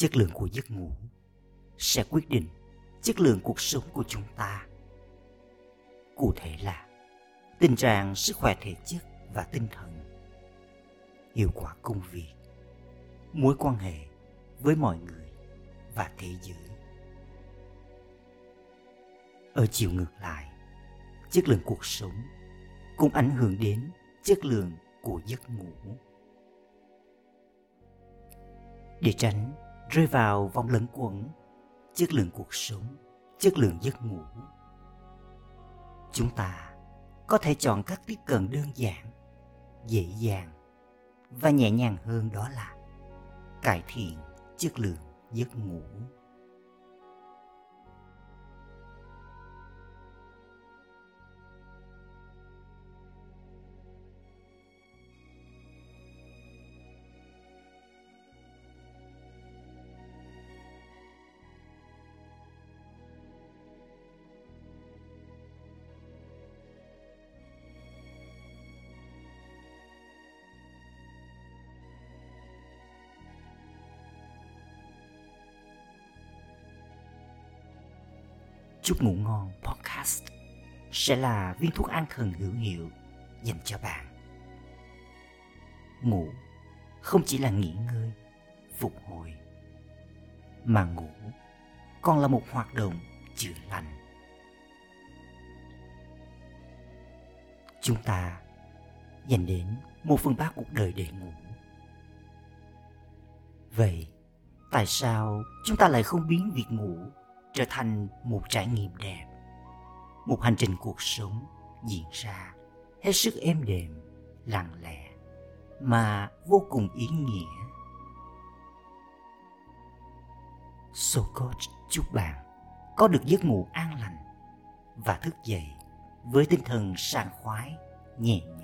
chất lượng của giấc ngủ sẽ quyết định chất lượng cuộc sống của chúng ta. Cụ thể là tình trạng sức khỏe thể chất và tinh thần, hiệu quả công việc, mối quan hệ với mọi người và thế giới. Ở chiều ngược lại, chất lượng cuộc sống cũng ảnh hưởng đến chất lượng của giấc ngủ. Để tránh rơi vào vòng lẩn quẩn, chất lượng cuộc sống, chất lượng giấc ngủ. Chúng ta có thể chọn cách tiếp cận đơn giản, dễ dàng và nhẹ nhàng hơn đó là cải thiện chất lượng giấc ngủ. Chúc ngủ ngon podcast sẽ là viên thuốc an thần hữu hiệu dành cho bạn. Ngủ không chỉ là nghỉ ngơi, phục hồi, mà ngủ còn là một hoạt động chữa lành. Chúng ta dành đến một phần ba cuộc đời để ngủ. Vậy, tại sao chúng ta lại không biến việc ngủ trở thành một trải nghiệm đẹp một hành trình cuộc sống diễn ra hết sức êm đềm lặng lẽ mà vô cùng ý nghĩa So Coach chúc bạn có được giấc ngủ an lành và thức dậy với tinh thần sảng khoái, nhẹ nhàng.